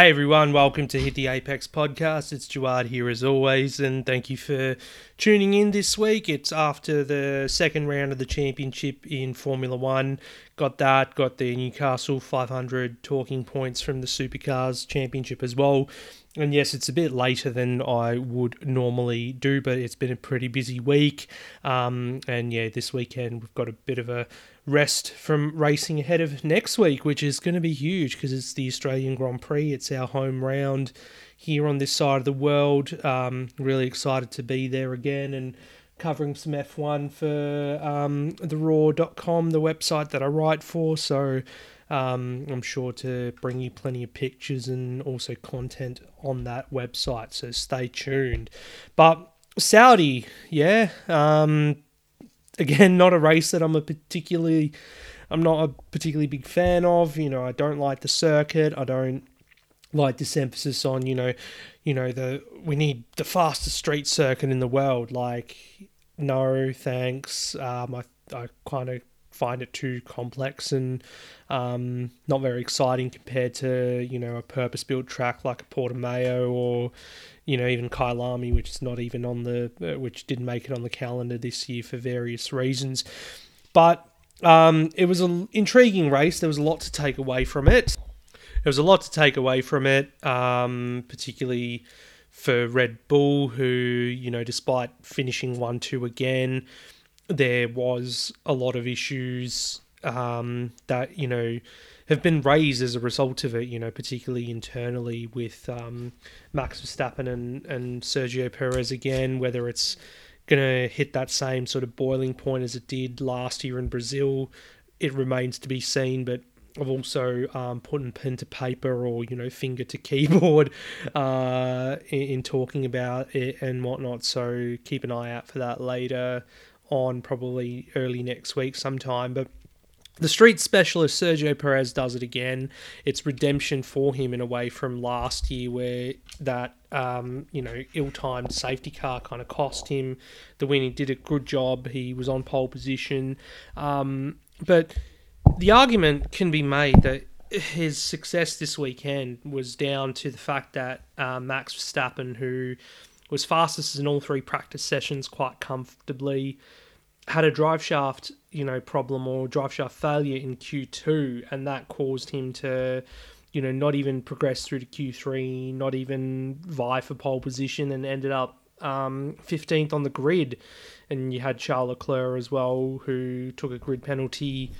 Hey everyone, welcome to Hit the Apex podcast. It's Jawad here as always, and thank you for tuning in this week. It's after the second round of the championship in Formula One. Got that, got the Newcastle 500 talking points from the Supercars Championship as well. And yes, it's a bit later than I would normally do, but it's been a pretty busy week. Um, and yeah, this weekend we've got a bit of a rest from racing ahead of next week, which is going to be huge because it's the Australian Grand Prix. It's our home round here on this side of the world. Um, really excited to be there again and covering some F1 for um, the Raw.com, the website that I write for. So um, I'm sure to bring you plenty of pictures and also content on that website. So stay tuned. But Saudi, yeah. Um, again, not a race that I'm a particularly, I'm not a particularly big fan of. You know, I don't like the circuit. I don't like this emphasis on you know, you know the we need the fastest street circuit in the world. Like, no, thanks. Um, I I kind of find it too complex and um, not very exciting compared to you know a purpose built track like a Portimao or you know even Kyalami, which is not even on the uh, which didn't make it on the calendar this year for various reasons. But um, it was an intriguing race. There was a lot to take away from it. There was a lot to take away from it, um, particularly for Red Bull, who you know, despite finishing one two again, there was a lot of issues um, that you know have been raised as a result of it. You know, particularly internally with um, Max Verstappen and and Sergio Perez again, whether it's going to hit that same sort of boiling point as it did last year in Brazil, it remains to be seen. But I've also um, put pen to paper or you know finger to keyboard uh, in, in, talking about it and whatnot. So keep an eye out for that later on, probably early next week sometime. But the street specialist Sergio Perez does it again. It's redemption for him in a way from last year, where that um, you know ill-timed safety car kind of cost him the win. He did a good job. He was on pole position, um, but the argument can be made that his success this weekend was down to the fact that uh, Max Verstappen, who was fastest in all three practice sessions quite comfortably, had a drive shaft, you know, problem or drive shaft failure in Q2, and that caused him to, you know, not even progress through to Q3, not even vie for pole position, and ended up um, 15th on the grid. And you had Charles Leclerc as well, who took a grid penalty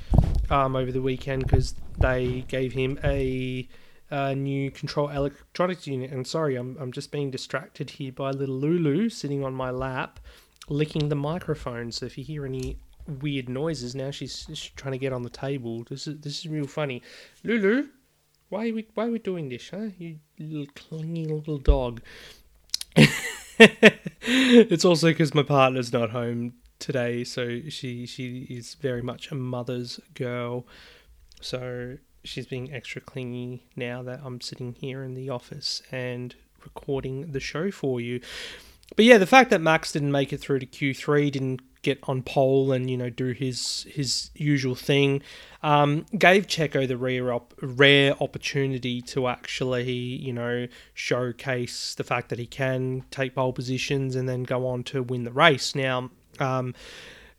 um, over the weekend because they gave him a, a, new control electronics unit. And sorry, I'm, I'm just being distracted here by little Lulu sitting on my lap licking the microphone. So if you hear any weird noises, now she's, she's trying to get on the table. This is this is real funny. Lulu, why are we why are we doing this? Huh? You little clingy little dog. it's also because my partner's not home today, so she she is very much a mother's girl. So she's being extra clingy now that I'm sitting here in the office and recording the show for you. But yeah, the fact that Max didn't make it through to Q3, didn't get on pole and you know do his his usual thing, um, gave Checo the rare op- rare opportunity to actually you know showcase the fact that he can take pole positions and then go on to win the race. Now. Um,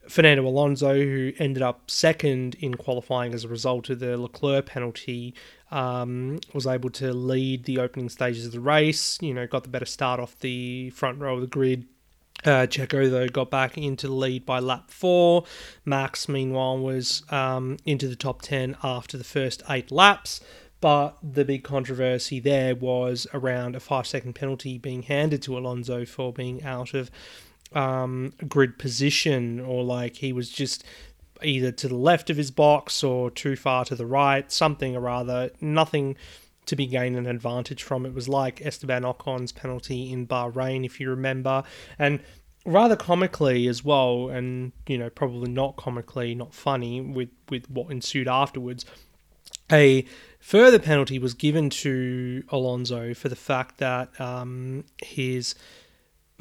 Fernando Alonso, who ended up second in qualifying as a result of the Leclerc penalty, um, was able to lead the opening stages of the race. You know, got the better start off the front row of the grid. Uh, Checo though got back into the lead by lap four. Max, meanwhile, was um, into the top ten after the first eight laps. But the big controversy there was around a five second penalty being handed to Alonso for being out of um, grid position, or like he was just either to the left of his box or too far to the right, something or other. Nothing to be gained an advantage from. It was like Esteban Ocon's penalty in Bahrain, if you remember, and rather comically as well, and you know probably not comically, not funny with with what ensued afterwards. A further penalty was given to Alonso for the fact that um, his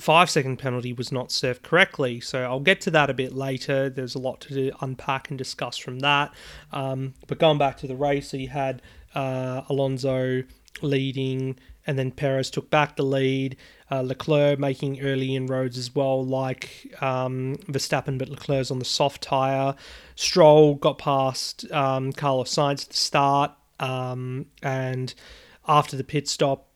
five second penalty was not served correctly. So I'll get to that a bit later. There's a lot to unpack and discuss from that. Um, but going back to the race, so you had uh, Alonso leading, and then Perez took back the lead. Uh, Leclerc making early inroads as well, like um, Verstappen, but Leclerc's on the soft tyre. Stroll got past um, Carlos Sainz at the start, um, and after the pit stop,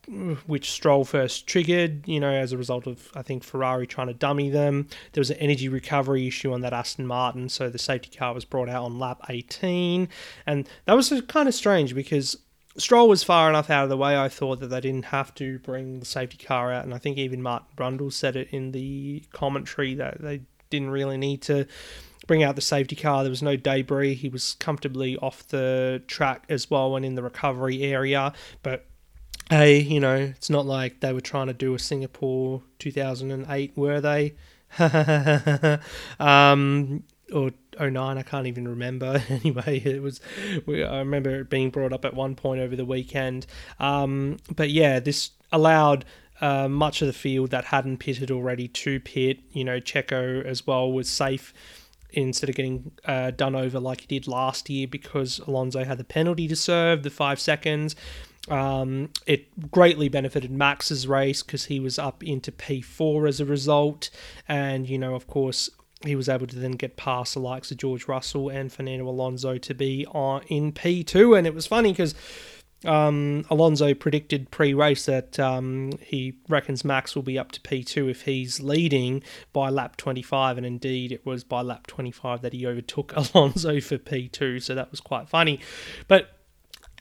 which Stroll first triggered, you know, as a result of, I think, Ferrari trying to dummy them. There was an energy recovery issue on that Aston Martin, so the safety car was brought out on lap 18. And that was kind of strange because Stroll was far enough out of the way, I thought, that they didn't have to bring the safety car out. And I think even Martin Brundle said it in the commentary that they didn't really need to bring out the safety car. There was no debris. He was comfortably off the track as well and in the recovery area. But hey, you know, it's not like they were trying to do a Singapore 2008, were they? um, or 09, I can't even remember. anyway, it was, I remember it being brought up at one point over the weekend. Um, but yeah, this allowed uh, much of the field that hadn't pitted already to pit. You know, Checo as well was safe instead of getting uh, done over like he did last year because Alonso had the penalty to serve, the five seconds. Um, it greatly benefited Max's race because he was up into P4 as a result. And, you know, of course, he was able to then get past the likes of George Russell and Fernando Alonso to be on, in P2. And it was funny because um, Alonso predicted pre-race that um, he reckons Max will be up to P2 if he's leading by lap 25, and indeed it was by lap 25 that he overtook Alonso for P2, so that was quite funny. But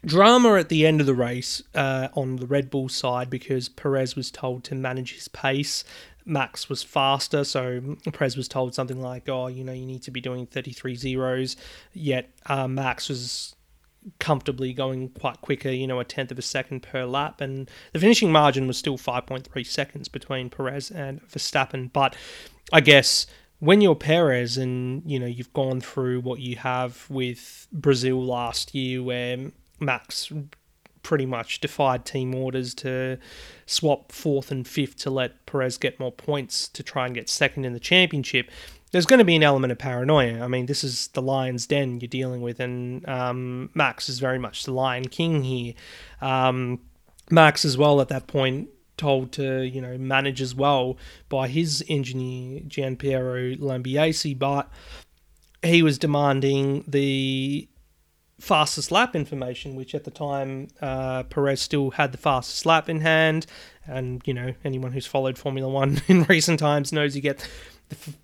drama at the end of the race uh, on the Red Bull side because Perez was told to manage his pace. Max was faster, so Perez was told something like, "Oh, you know, you need to be doing 33 zeros." Yet uh, Max was comfortably going quite quicker, you know, a tenth of a second per lap. And the finishing margin was still 5.3 seconds between Perez and Verstappen. But I guess when you're Perez and, you know, you've gone through what you have with Brazil last year, where Max pretty much defied team orders to swap fourth and fifth to let Perez get more points to try and get second in the championship there's going to be an element of paranoia. I mean, this is the lion's den you're dealing with, and um, Max is very much the lion king here. Um, Max, as well, at that point, told to you know manage as well by his engineer Gianpiero Lambiase, but he was demanding the fastest lap information, which at the time uh, Perez still had the fastest lap in hand. And you know anyone who's followed Formula One in recent times knows you get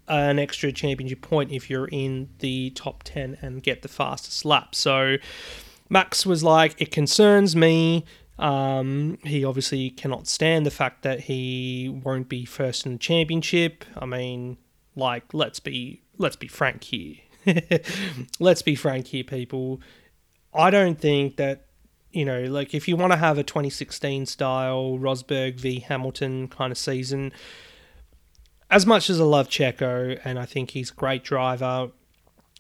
an extra championship point if you're in the top 10 and get the fastest lap. So Max was like, it concerns me. Um, he obviously cannot stand the fact that he won't be first in the championship. I mean, like, let's be let's be frank here. let's be frank here, people. I don't think that you know, like if you want to have a 2016 style Rosberg v Hamilton kind of season, as much as I love Checo and I think he's a great driver,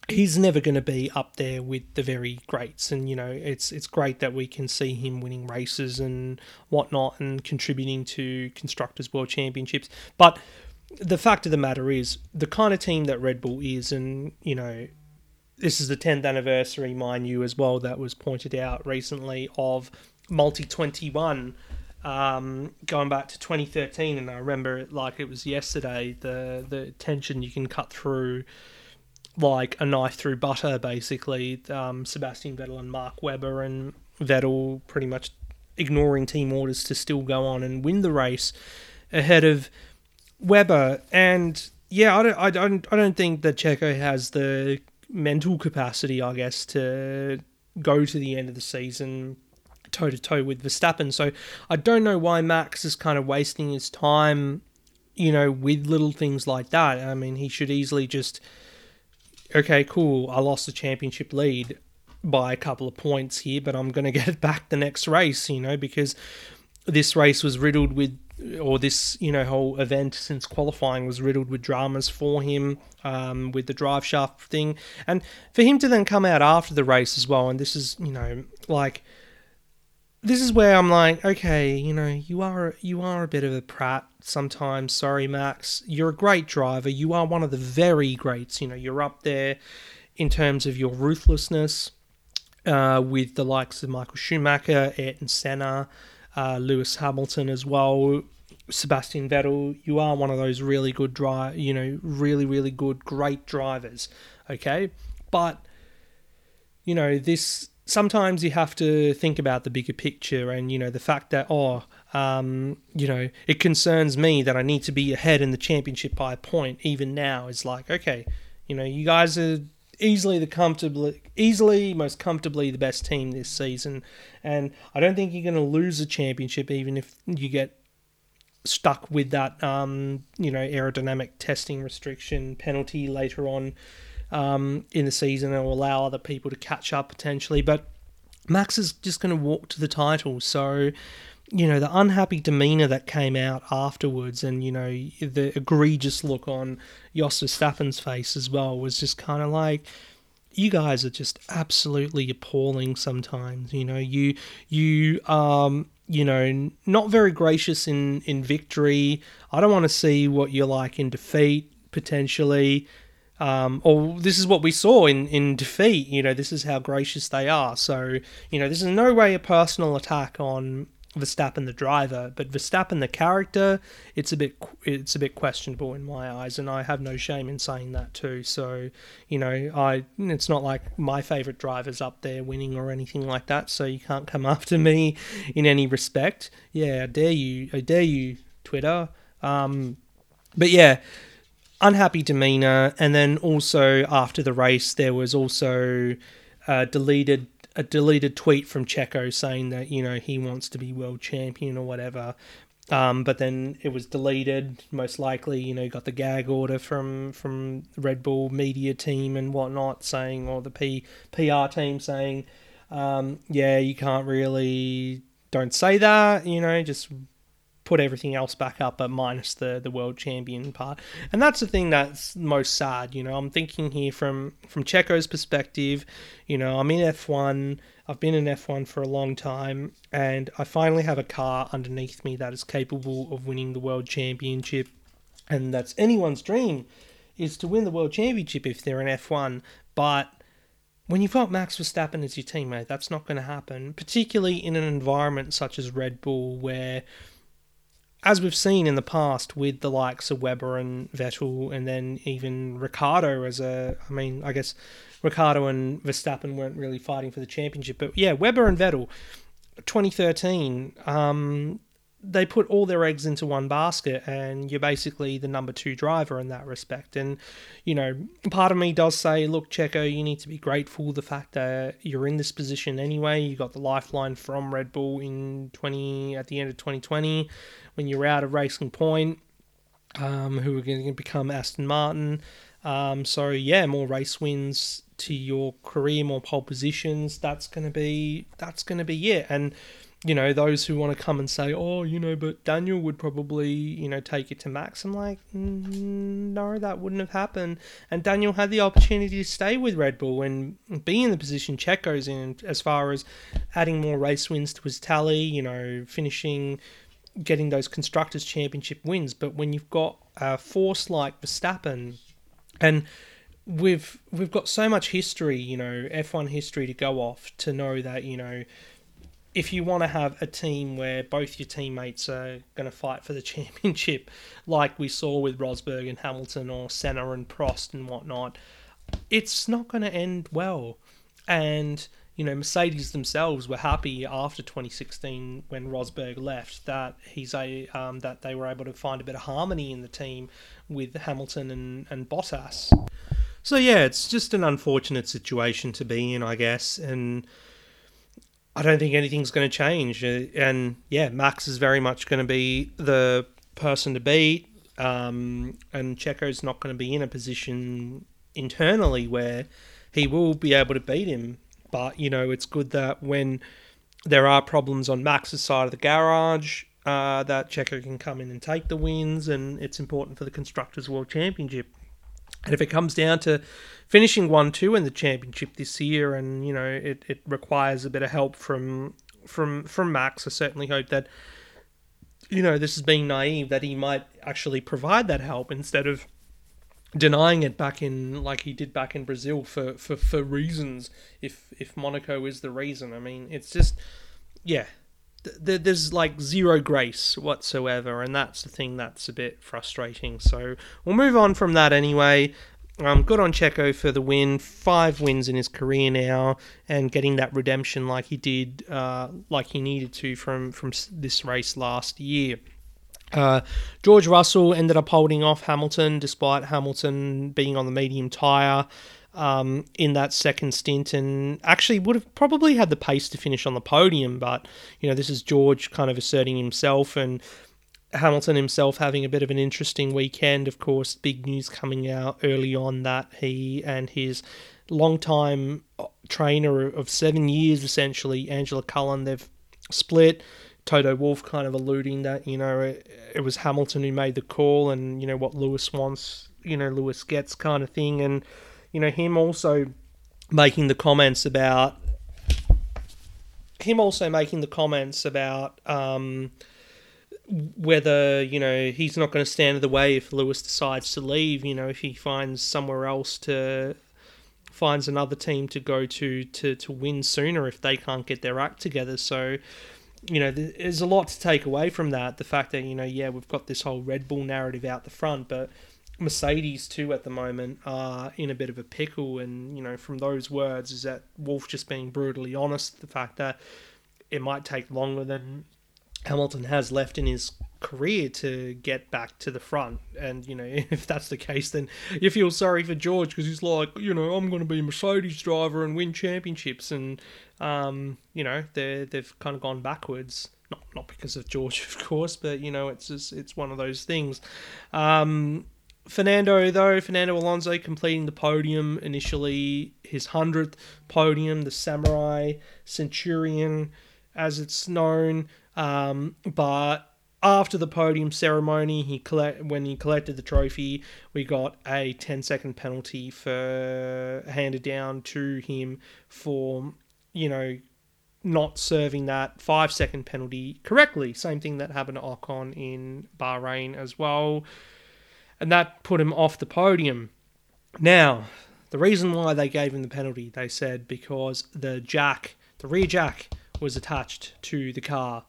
he's never going to be up there with the very greats. And you know, it's it's great that we can see him winning races and whatnot and contributing to constructors' world championships. But the fact of the matter is, the kind of team that Red Bull is, and you know, this is the 10th anniversary, mind you, as well, that was pointed out recently of Multi 21 um, going back to 2013, and I remember it like it was yesterday. The the tension you can cut through like a knife through butter, basically. Um, Sebastian Vettel and Mark Webber, and Vettel pretty much ignoring team orders to still go on and win the race ahead of Webber. And yeah, I don't, I don't, I don't think that Checo has the mental capacity, I guess, to go to the end of the season toe to toe with Verstappen. So I don't know why Max is kind of wasting his time, you know, with little things like that. I mean, he should easily just, okay, cool, I lost the championship lead by a couple of points here, but I'm going to get it back the next race, you know, because this race was riddled with or this you know whole event since qualifying was riddled with dramas for him um, with the drive shaft thing and for him to then come out after the race as well and this is you know like this is where I'm like, okay, you know, you are you are a bit of a prat sometimes. Sorry, Max. You're a great driver. You are one of the very greats. You know, you're up there in terms of your ruthlessness uh, with the likes of Michael Schumacher, Ayrton Senna, uh, Lewis Hamilton as well. Sebastian Vettel, you are one of those really good drive, you know, really really good, great drivers. Okay, but you know this sometimes you have to think about the bigger picture and you know the fact that oh um, you know it concerns me that I need to be ahead in the championship by a point even now is like okay you know you guys are easily the comfortably easily most comfortably the best team this season and I don't think you're going to lose a championship even if you get stuck with that um, you know aerodynamic testing restriction penalty later on um, in the season and allow other people to catch up potentially. But Max is just going to walk to the title. So, you know, the unhappy demeanour that came out afterwards and, you know, the egregious look on Jos Verstappen's face as well was just kind of like, you guys are just absolutely appalling sometimes. You know, you, you, um, you know, not very gracious in, in victory. I don't want to see what you're like in defeat, potentially. Um, or this is what we saw in, in defeat. You know, this is how gracious they are. So, you know, this is no way a personal attack on Verstappen the driver, but Verstappen the character, it's a bit it's a bit questionable in my eyes, and I have no shame in saying that too. So, you know, I it's not like my favorite drivers up there winning or anything like that. So you can't come after me in any respect. Yeah, I dare you, I dare you, Twitter. Um, but yeah, unhappy demeanor, and then also after the race, there was also a deleted a deleted tweet from Checo saying that you know he wants to be world champion or whatever. Um, but then it was deleted. Most likely, you know, got the gag order from from Red Bull media team and whatnot, saying or the P, PR team saying, um, yeah, you can't really don't say that. You know, just put everything else back up, but minus the the world champion part. And that's the thing that's most sad. You know, I'm thinking here from from Checo's perspective. You know, I'm in F1. I've been in F1 for a long time, and I finally have a car underneath me that is capable of winning the world championship, and that's anyone's dream is to win the world championship if they're in F1. But when you've got Max Verstappen as your teammate, that's not going to happen, particularly in an environment such as Red Bull, where as we've seen in the past with the likes of Webber and Vettel, and then even Ricciardo as a, I mean, I guess Ricciardo and Verstappen weren't really fighting for the championship, but yeah, Webber and Vettel, 2013, um, they put all their eggs into one basket, and you're basically the number two driver in that respect. And you know, part of me does say, look, Checo, you need to be grateful the fact that you're in this position anyway. You got the lifeline from Red Bull in 20 at the end of 2020 when you're out of Racing Point, um, who are going to become Aston Martin. Um, so yeah, more race wins to your career, more pole positions. That's going to be that's going to be it. And you know those who want to come and say, oh, you know, but Daniel would probably you know take it to Max. I'm like, mm, no, that wouldn't have happened. And Daniel had the opportunity to stay with Red Bull and be in the position Checo's in, as far as adding more race wins to his tally. You know, finishing getting those constructors championship wins. But when you've got a force like Verstappen, and we've we've got so much history, you know, F1 history to go off to know that you know if you want to have a team where both your teammates are going to fight for the championship, like we saw with Rosberg and Hamilton or Senna and Prost and whatnot, it's not going to end well. And you know, Mercedes themselves were happy after 2016 when Rosberg left that he's a um, that they were able to find a bit of harmony in the team with Hamilton and, and Bottas. So yeah, it's just an unfortunate situation to be in, I guess, and I don't think anything's going to change. Uh, and yeah, Max is very much going to be the person to beat, um, and Checo's not going to be in a position internally where he will be able to beat him but you know, it's good that when there are problems on Max's side of the garage, uh, that Checo can come in and take the wins, and it's important for the constructors' world championship. And if it comes down to finishing one two in the championship this year, and you know it, it requires a bit of help from from from Max. I certainly hope that you know this is being naive that he might actually provide that help instead of denying it back in like he did back in Brazil for, for, for reasons if if Monaco is the reason. I mean, it's just yeah. Th- there's like zero grace whatsoever, and that's the thing that's a bit frustrating. So we'll move on from that anyway. Um, good on Checo for the win. Five wins in his career now, and getting that redemption like he did, uh, like he needed to from from this race last year. Uh, George Russell ended up holding off Hamilton despite Hamilton being on the medium tyre um, in that second stint and actually would have probably had the pace to finish on the podium. But, you know, this is George kind of asserting himself and Hamilton himself having a bit of an interesting weekend. Of course, big news coming out early on that he and his long-time trainer of seven years, essentially, Angela Cullen, they've split. Toto Wolff kind of alluding that you know it, it, was Hamilton who made the call, and you know what Lewis wants, you know Lewis gets kind of thing, and you know him also making the comments about him also making the comments about um, whether you know he's not going to stand in the way if Lewis decides to leave. You know if he finds somewhere else to finds another team to go to to to win sooner if they can't get their act together. So you know, there's a lot to take away from that. The fact that, you know, yeah, we've got this whole Red Bull narrative out the front, but Mercedes too at the moment are in a bit of a pickle. And, you know, from those words, is that Wolff just being brutally honest, the fact that it might take longer than Hamilton has left in his career to get back to the front. And, you know, if that's the case, then you feel sorry for George because he's like, you know, I'm going to be a Mercedes driver and win championships. And, um, you know, they they've kind of gone backwards. Not not because of George, of course, but you know, it's just it's one of those things. Um, Fernando though, Fernando Alonso completing the podium initially, his hundredth podium, the Samurai Centurion, as it's known. Um, but after the podium ceremony, he collect when he collected the trophy, we got a 10 second penalty for handed down to him for you know, not serving that five second penalty correctly. Same thing that happened to Ocon in Bahrain as well. And that put him off the podium. Now, the reason why they gave him the penalty, they said because the jack, the rear jack, was attached to the car,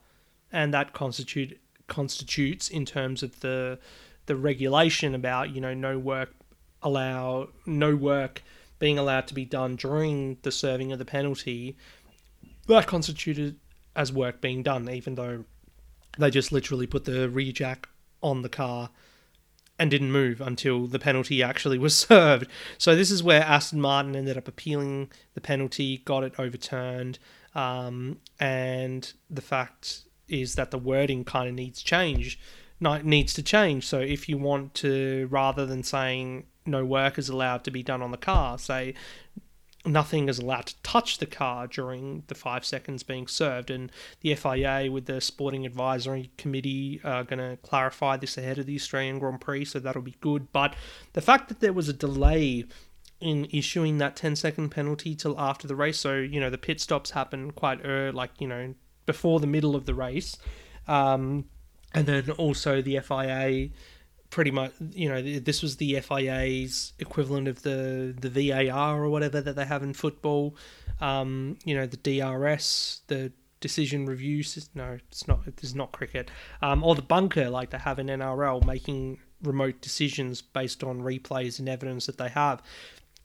and that constitute constitutes in terms of the the regulation about you know no work allow no work being allowed to be done during the serving of the penalty, that constituted as work being done, even though they just literally put the rear jack on the car and didn't move until the penalty actually was served. So this is where Aston Martin ended up appealing the penalty, got it overturned, um, and the fact is that the wording kind of needs change, needs to change. So if you want to, rather than saying no work is allowed to be done on the car. Say nothing is allowed to touch the car during the five seconds being served. And the FIA, with the Sporting Advisory Committee, are going to clarify this ahead of the Australian Grand Prix, so that'll be good. But the fact that there was a delay in issuing that 10 second penalty till after the race, so, you know, the pit stops happen quite early, like, you know, before the middle of the race. Um, and then also the FIA pretty much you know this was the FIA's equivalent of the the VAR or whatever that they have in football. Um, you know the DRS, the decision review system. No, it's not. It's not cricket. Um, or the bunker like they have in NRL, making remote decisions based on replays and evidence that they have.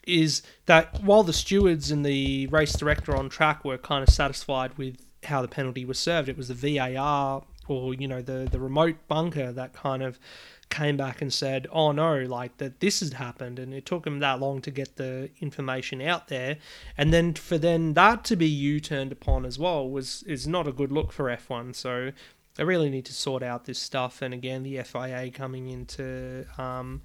Is that while the stewards and the race director on track were kind of satisfied with how the penalty was served, it was the VAR or you know the the remote bunker that kind of came back and said, "Oh no, like that this had happened," and it took him that long to get the information out there, and then for then that to be U-turned upon as well was is not a good look for F1. So they really need to sort out this stuff, and again, the FIA coming into um,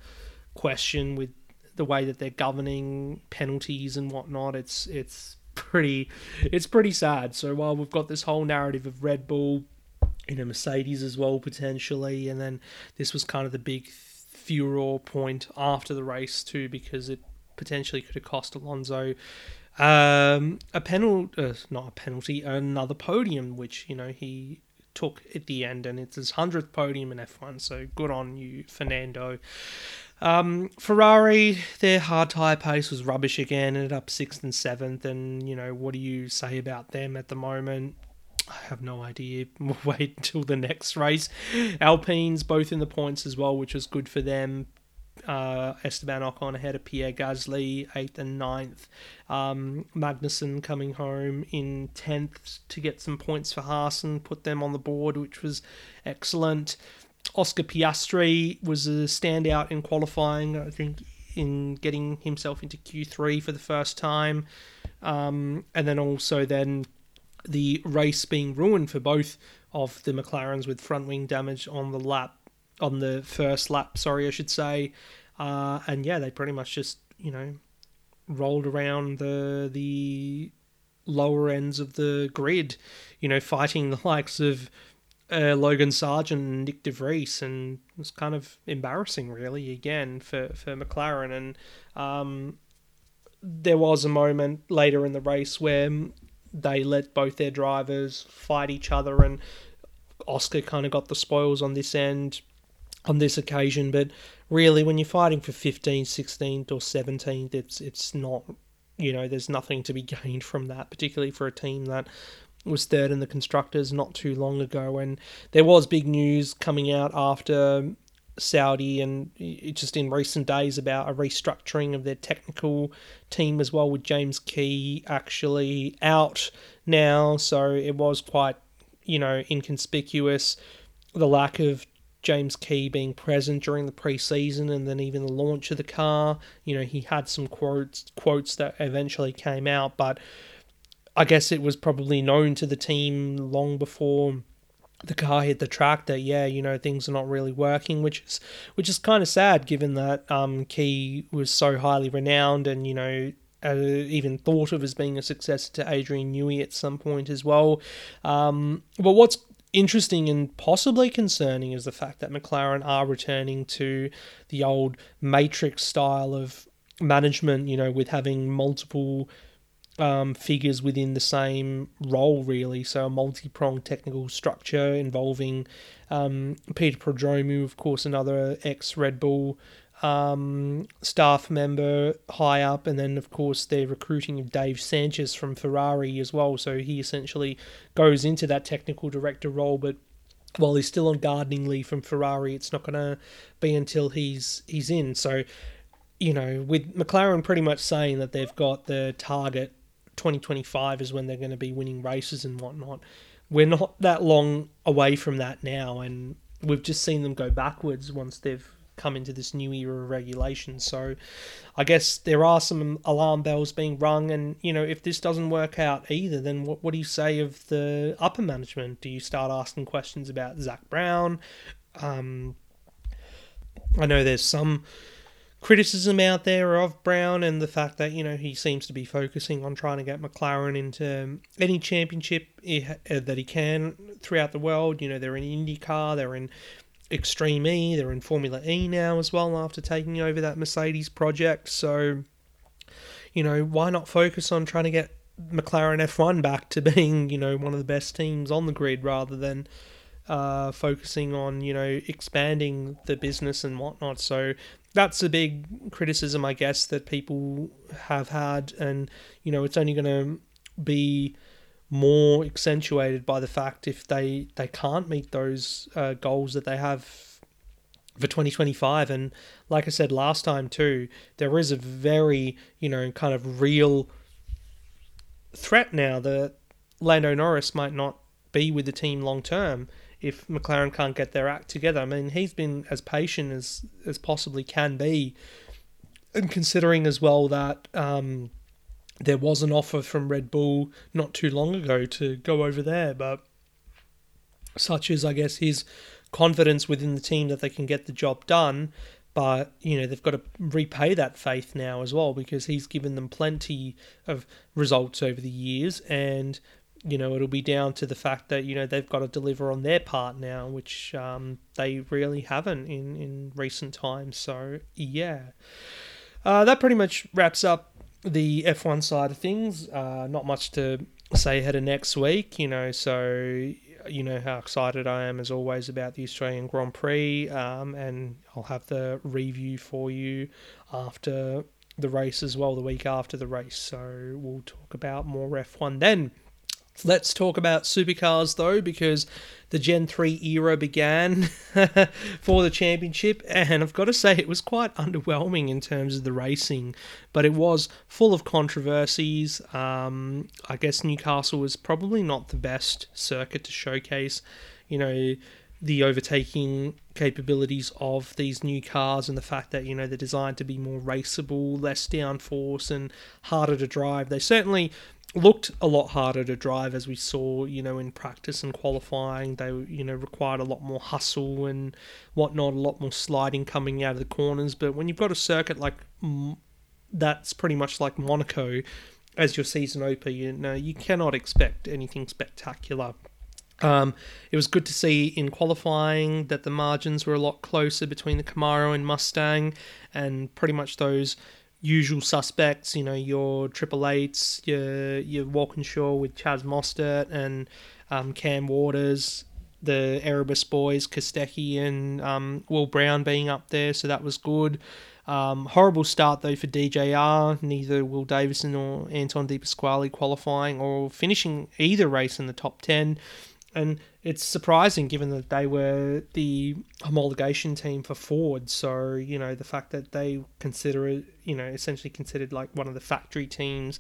question with the way that they're governing penalties and whatnot. It's it's pretty it's pretty sad. So while we've got this whole narrative of Red Bull in a Mercedes as well potentially, and then this was kind of the big furor point after the race too because it potentially could have cost Alonso Um, a penalty, uh, not a penalty, another podium, which you know he took at the end, and it's his hundredth podium in F1. So good on you, Fernando. Um, Ferrari, their hard tyre pace was rubbish again, ended up sixth and seventh. And you know what do you say about them at the moment? I have no idea. We'll wait until the next race. Alpines both in the points as well, which was good for them uh, Esteban Ocon ahead of Pierre Gasly, 8th and 9th. Um, Magnussen coming home in 10th to get some points for Haas and put them on the board, which was excellent. Oscar Piastri was a standout in qualifying, I think, in getting himself into Q3 for the first time. Um, and then also then the race being ruined for both of the McLarens with front wing damage on the lap on the first lap, sorry, I should say. Uh, and yeah, they pretty much just, you know, rolled around the the lower ends of the grid, you know, fighting the likes of uh, Logan Sargeant and Nyck de Vries, and it was kind of embarrassing, really, again for for McLaren. And um, there was a moment later in the race where they let both their drivers fight each other, and Oscar kind of got the spoils on this end on this occasion. But really, when you're fighting for 15th, 16th, or 17th, it's it's not you know there's nothing to be gained from that, particularly for a team that was third in the constructors not too long ago. And there was big news coming out after Saudi and just in recent days about a restructuring of their technical team as well, with James Key actually out now. So it was quite, you know, inconspicuous the lack of James Key being present during the preseason and then even the launch of the car. You know, he had some quotes quotes that eventually came out, but I guess it was probably known to the team long before the car hit the track that yeah, you know, things are not really working, which is which is kind of sad given that um, Key was so highly renowned and you know uh, even thought of as being a successor to Adrian Newey at some point as well. Um, but what's interesting and possibly concerning is the fact that McLaren are returning to the old matrix style of management, you know, with having multiple um, figures within the same role, really. So a multi pronged technical structure involving um, Peter Prodromou, of course, another ex Red Bull um, staff member high up, and then of course they're recruiting Dave Sanchez from Ferrari as well. So he essentially goes into that technical director role, but while he's still on gardening leave from Ferrari, it's not going to be until he's he's in. So you know, with McLaren pretty much saying that they've got the target 2025 is when they're going to be winning races and whatnot. We're not that long away from that now, and we've just seen them go backwards once they've come into this new era of regulation. So I guess there are some alarm bells being rung. And, you know, if this doesn't work out either, then what, what do you say of the upper management? Do you start asking questions about Zak Brown? Um, I know there's some criticism out there of Brown and the fact that you know he seems to be focusing on trying to get McLaren into um, any championship uh, that he can throughout the world. You know they're in IndyCar, they're in Extreme E. They're in Formula E now as well after taking over that Mercedes project. So, you know, why not focus on trying to get McLaren F1 back to being, you know, one of the best teams on the grid rather than uh, focusing on, you know, expanding the business and whatnot. So that's a big criticism, I guess, that people have had. And, you know, it's only going to be more accentuated by the fact if they they can't meet those uh, goals that they have for 2025 and like I said last time too there is a very you know kind of real threat now that Lando Norris might not be with the team long term if McLaren can't get their act together I mean he's been as patient as as possibly can be and considering as well that um, there was an offer from Red Bull not too long ago to go over there, but such is, I guess, his confidence within the team that they can get the job done. But, you know, they've got to repay that faith now as well because he's given them plenty of results over the years. And, you know, it'll be down to the fact that, you know, they've got to deliver on their part now, which um, they really haven't in, in recent times. So, yeah. Uh, that pretty much wraps up the F1 side of things, uh, not much to say ahead of next week, you know, so you know how excited I am as always about the Australian Grand Prix, um, and I'll have the review for you after the race as well, the week after the race. So we'll talk about more F1 then. Let's talk about supercars though, because the Gen 3 era began for the championship, and I've got to say it was quite underwhelming in terms of the racing, but it was full of controversies. Um, I guess Newcastle was probably not the best circuit to showcase, you know, the overtaking capabilities of these new cars and the fact that you know they're designed to be more raceable, less downforce, and harder to drive. They certainly looked a lot harder to drive as we saw you know in practice and qualifying. They you know required a lot more hustle and whatnot a lot more sliding coming out of the corners. But when you've got a circuit like that's pretty much like monaco as your season opener you know you cannot expect anything spectacular. Um, it was good to see in qualifying that the margins were a lot closer between the Camaro and Mustang, and pretty much those usual suspects, you know, your Triple Eights, your your Walkinshaw with Chaz Mostert and um, Cam Waters, the Erebus boys, Kostecki and um, Will Brown being up there, so that was good. Um, horrible start though for DJR. Neither Will Davison or Anton De Pasquale qualifying or finishing either race in the top ten and it's surprising given that they were the homologation team for Ford. So you know the fact that they consider it, you know, essentially considered like one of the factory teams,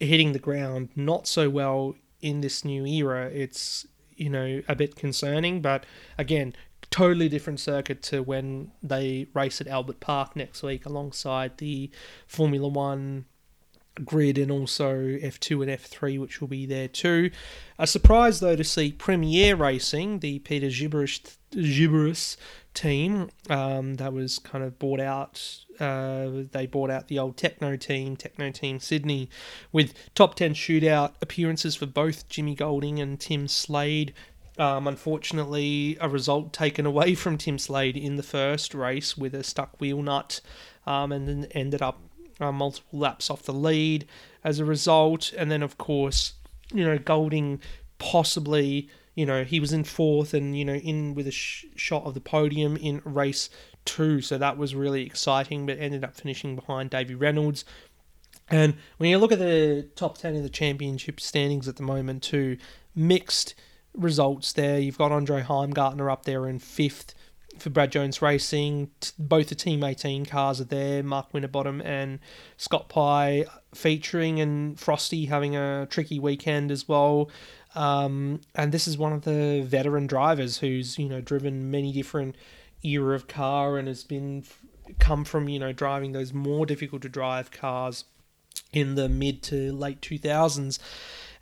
hitting the ground not so well in this new era. It's you know a bit concerning, but again, totally different circuit to when they race at Albert Park next week alongside the Formula One grid and also F2 and F3, which will be there too. A surprise though to see PremiAir Racing, the Peter Xiberras team um, that was kind of bought out. Uh, they bought out the old Tekno team, Tekno Team Sydney, with top 10 shootout appearances for both Jimmy Golding and Tim Slade. Um, unfortunately, a result taken away from Tim Slade in the first race with a stuck wheel nut, um, and then ended up uh, multiple laps off the lead as a result. And then, of course, you know, Golding possibly, you know, he was in fourth and, you know, in with a sh- shot of the podium in race two. So that was really exciting, but ended up finishing behind Davy Reynolds. And when you look at the top 10 in the championship standings at the moment, too, mixed results there. You've got Andre Heimgartner up there in fifth for Brad Jones Racing. Both the Team 18 cars are there. Mark Winterbottom and Scott Pye featuring, and Frosty having a tricky weekend as well. Um, and this is one of the veteran drivers who's you know driven many different era of car and has been come from you know driving those more difficult to drive cars in the mid to late 2000s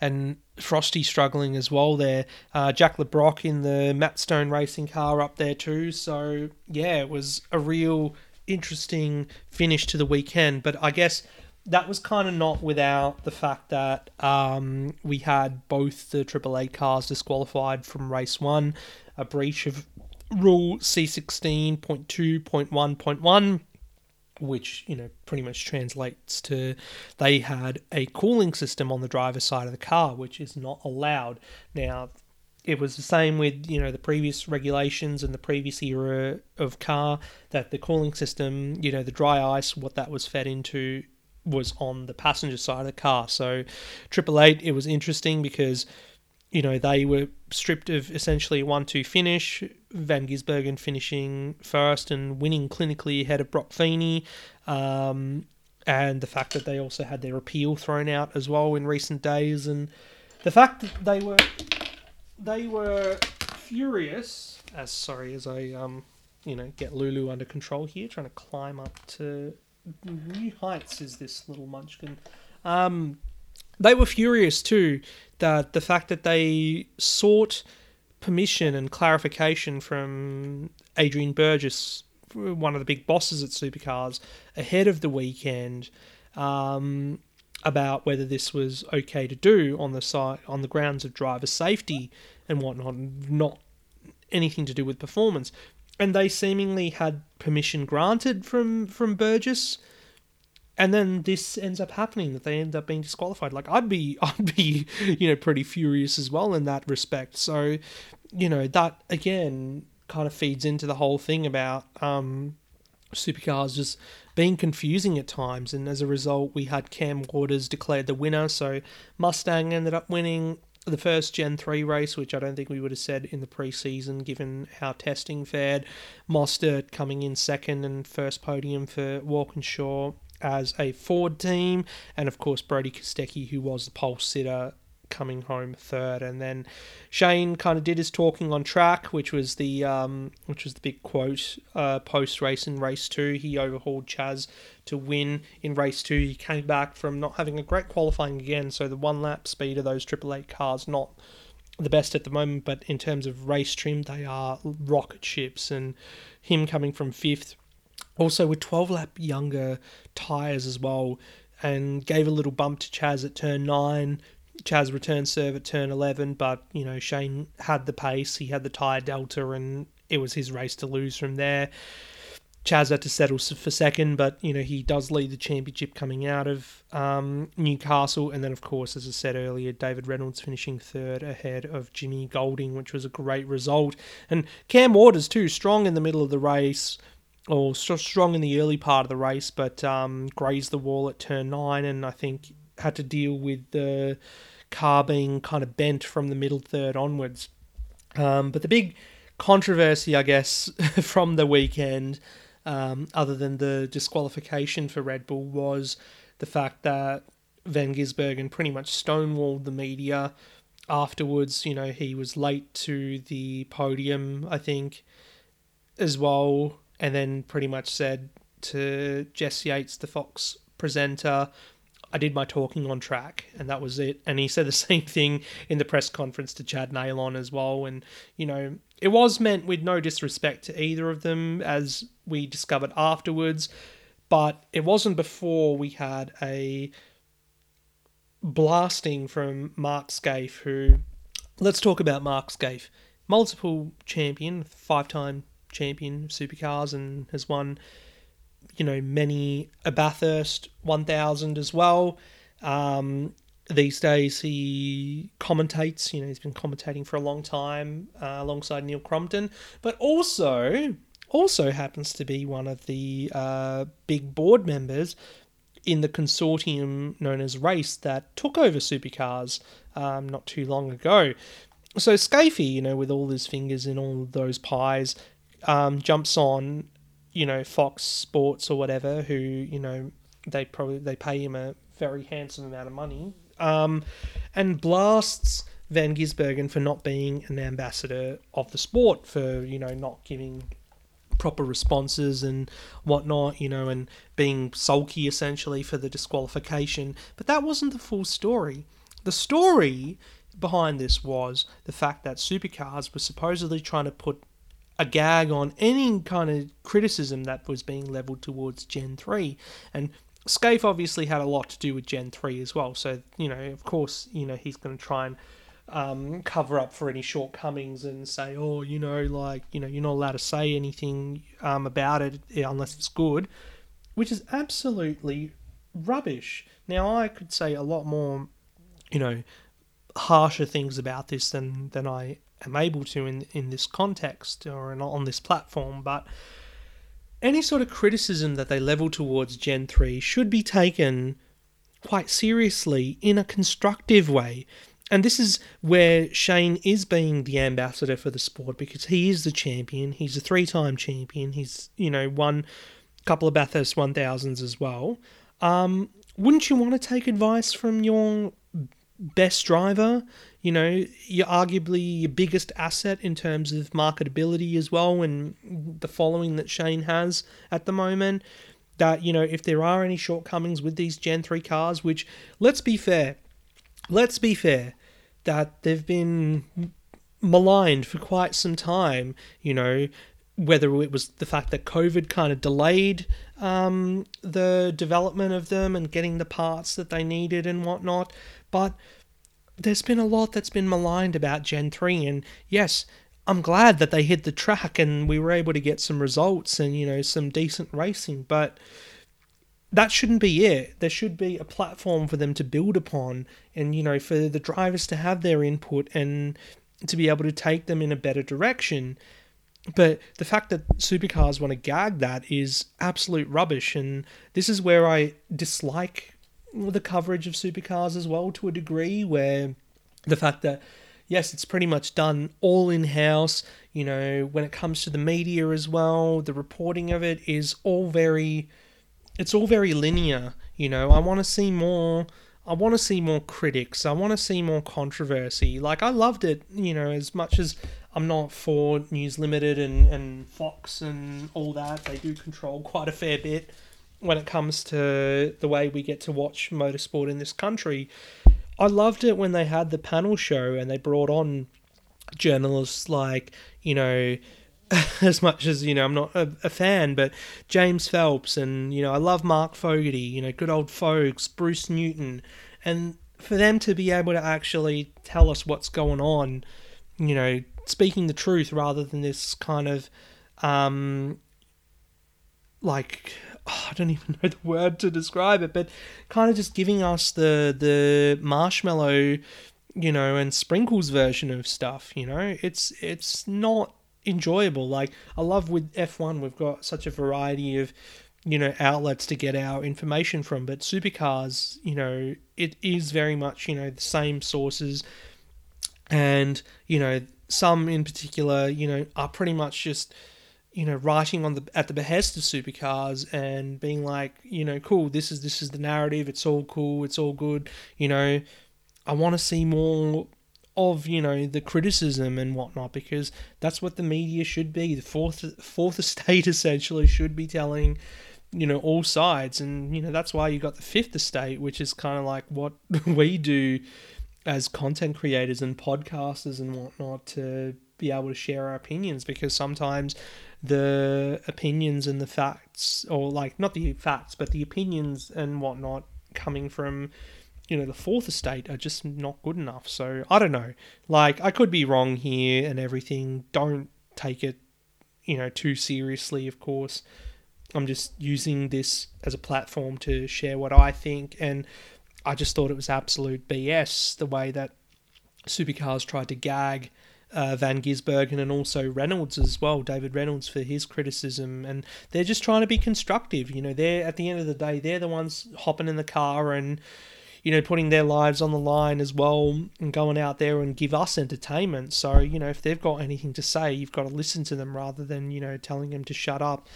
and Frosty struggling as well there. Uh, Jack Le Brocq in the Matt Stone racing car up there too. So yeah, it was a real interesting finish to the weekend. But I guess that was kind of not without the fact that um, we had both the Triple Eight cars disqualified from race one, a breach of rule C16.2.1.1 which you know pretty much translates to they had a cooling system on the driver's side of the car which is not allowed. Now it was the same with you know the previous regulations and the previous era of car that the cooling system you know the dry ice what that was fed into was on the passenger side of the car. So triple eight it was interesting because you know, they were stripped of essentially a 1 2 finish. Van Gisbergen finishing first and winning clinically ahead of Broc Feeney. Um, and the fact that they also had their appeal thrown out as well in recent days. And the fact that they were they were furious as sorry as I um you know get Lulu under control here, trying to climb up to new heights is this little munchkin. Um they were furious too the fact that they sought permission and clarification from Adrian Burgess, one of the big bosses at Supercars, ahead of the weekend um, about whether this was okay to do on the site on the grounds of driver safety and whatnot, not anything to do with performance. And they seemingly had permission granted from from Burgess and then this ends up happening that they end up being disqualified. Like I'd be, I'd be, you know, pretty furious as well in that respect. So, you know, that again kind of feeds into the whole thing about um, supercars just being confusing at times, and as a result, we had Cam Waters declared the winner. So Mustang ended up winning the first Gen 3 race, which I don't think we would have said in the preseason given how testing fared. Mostert coming in second and first podium for Walkinshaw as a Ford team, and of course Brody Kostecki, who was the pole sitter coming home third, and then Shane kind of did his talking on track, which was the um, which was the big quote uh, post race in race two. He overhauled Chaz to win in race two. He came back from not having a great qualifying again, so the one lap speed of those Triple Eight cars not the best at the moment, but in terms of race trim, they are rocket ships, and him coming from fifth. Also, with 12 lap younger tyres as well, and gave a little bump to Chaz at turn 9, Chaz returned serve at turn 11, but, you know, Shane had the pace, he had the tyre delta, and it was his race to lose from there. Chaz had to settle for second, but, you know, he does lead the championship coming out of um, Newcastle. And then, of course, as I said earlier, David Reynolds finishing third ahead of Jimmy Golding, which was a great result. And Cam Waters, too, strong in the middle of the race or strong in the early part of the race, but um, grazed the wall at turn nine, and I think had to deal with the car being kind of bent from the middle third onwards. Um, but the big controversy, I guess, from the weekend, um, other than the disqualification for Red Bull, was the fact that Van Gisbergen pretty much stonewalled the media. Afterwards, you know, he was late to the podium, I think, as well, and then pretty much said to Jess Yates, the Fox presenter, I did my talking on track, and that was it. And he said the same thing in the press conference to Chad Neylon as well. And, you know, it was meant with no disrespect to either of them, as we discovered afterwards. But it wasn't before we had a blasting from Mark Skaife, who, let's talk about Mark Skaife. Multiple champion, five time champion of supercars, and has won you know, many a Bathurst 1000 as well. Um, these days he commentates, you know, he's been commentating for a long time uh, alongside Neil Crompton, but also also happens to be one of the uh, big board members in the consortium known as Race that took over supercars um, not too long ago. So Skaife, you know, with all his fingers in all those pies, um, jumps on you know Fox Sports or whatever, who you know they probably they pay him a very handsome amount of money, um, and blasts Van Gisbergen for not being an ambassador of the sport, for you know not giving proper responses and whatnot, you know, and being sulky essentially for the disqualification. But that wasn't the full story. The story behind this was the fact that supercars were supposedly trying to put a gag on any kind of criticism that was being leveled towards Gen 3. And Skaife obviously had a lot to do with Gen 3 as well. So, you know, of course, you know, he's going to try and um, cover up for any shortcomings and say, oh, you know, like, you know, you're not allowed to say anything um, about it unless it's good, which is absolutely rubbish. Now, I could say a lot more, you know, harsher things about this than, than I am able to in in this context or on this platform, but any sort of criticism that they level towards Gen 3 should be taken quite seriously in a constructive way. And this is where Shane is being the ambassador for the sport because he is the champion. He's a three time champion. He's, you know, won a couple of Bathurst 1000s as well. Um, wouldn't you want to take advice from your best driver? you know, you're arguably your biggest asset in terms of marketability as well, and the following that Shane has at the moment. That, you know, if there are any shortcomings with these Gen 3 cars, which, let's be fair, let's be fair, that they've been maligned for quite some time, you know, whether it was the fact that COVID kind of delayed um, the development of them and getting the parts that they needed and whatnot. But there's been a lot that's been maligned about Gen 3, and yes, I'm glad that they hit the track and we were able to get some results and, you know, some decent racing, but that shouldn't be it. There should be a platform for them to build upon, and you know, for the drivers to have their input and to be able to take them in a better direction. But the fact that supercars want to gag that is absolute rubbish, and this is where I dislike the coverage of supercars as well to a degree, where the fact that yes, it's pretty much done all in house. You know, when it comes to the media as well, the reporting of it is all very it's all very linear. You know, I want to see more. I want to see more critics. I want to see more controversy. Like I loved it, you know, as much as I'm not for News Limited and, and Fox and all that. They do control quite a fair bit when it comes to the way we get to watch motorsport in this country. I loved it when they had the panel show and they brought on journalists like, you know, as much as you know I'm not a, a, fan, but James Phelps and you know I love Mark Fogarty, you know good old folks, Bruce Newton, and for them to be able to actually tell us what's going on, you know, speaking the truth rather than this kind of um like oh, I don't even know the word to describe it, but kind of just giving us the the marshmallow, you know, and sprinkles version of stuff. You know, it's it's not enjoyable. Like I love with F1, we've got such a variety of you know outlets to get our information from, but supercars, you know, it is very much you know the same sources, and you know some in particular, you know, are pretty much just you know writing on the at the behest of supercars and being like you know cool this is this is the narrative it's all cool it's all good you know i want to see more of you know the criticism and whatnot because that's what the media should be. The fourth fourth estate essentially should be telling you know all sides, and you know that's why you got the fifth estate, which is kind of like what we do as content creators and podcasters and whatnot to be able to share our opinions because sometimes the opinions and the facts or like not the facts but the opinions and whatnot coming from you know, the fourth estate are just not good enough. So I don't know. Like, I could be wrong here and everything. Don't take it, you know, too seriously, of course. I'm just using this as a platform to share what I think. And I just thought it was absolute BS the way that Supercars tried to gag uh, Van Gisbergen and also Reynolds as well, David Reynolds for his criticism, and they're just trying to be constructive. You know, they're at the end of the day, they're the ones hopping in the car and you know, putting their lives on the line as well and going out there and give us entertainment. So, you know, if they've got anything to say, you've got to listen to them rather than, you know, telling them to shut up.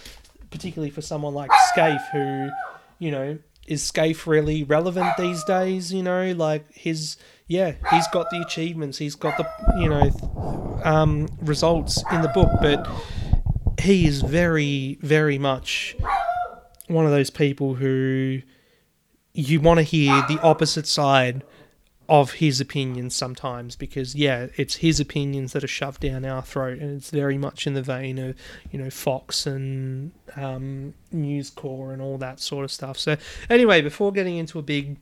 Particularly for someone like Skaife, who, you know, is Skaife really relevant these days? You know, like his, yeah, he's got the achievements, he's got the, you know, um, results in the book, but he is very, very much one of those people who you want to hear the opposite side of his opinions sometimes because yeah it's his opinions that are shoved down our throat and it's very much in the vein of you know fox and um, news corp and all that sort of stuff. So anyway before getting into a big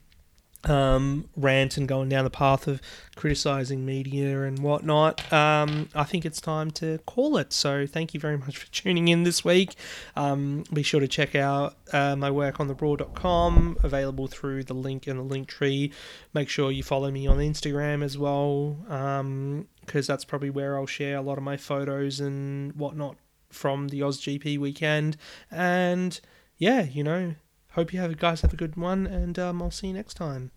um, rant and going down the path of criticizing media and whatnot, um, I think it's time to call it. So, thank you very much for tuning in this week. Um, be sure to check out uh, my work on theraw.com, available through the link in the link tree. Make sure you follow me on Instagram as well, because um, that's probably where I'll share a lot of my photos and whatnot from the OzGP weekend. And yeah, you know, hope you have guys have a good one, and um, I'll see you next time.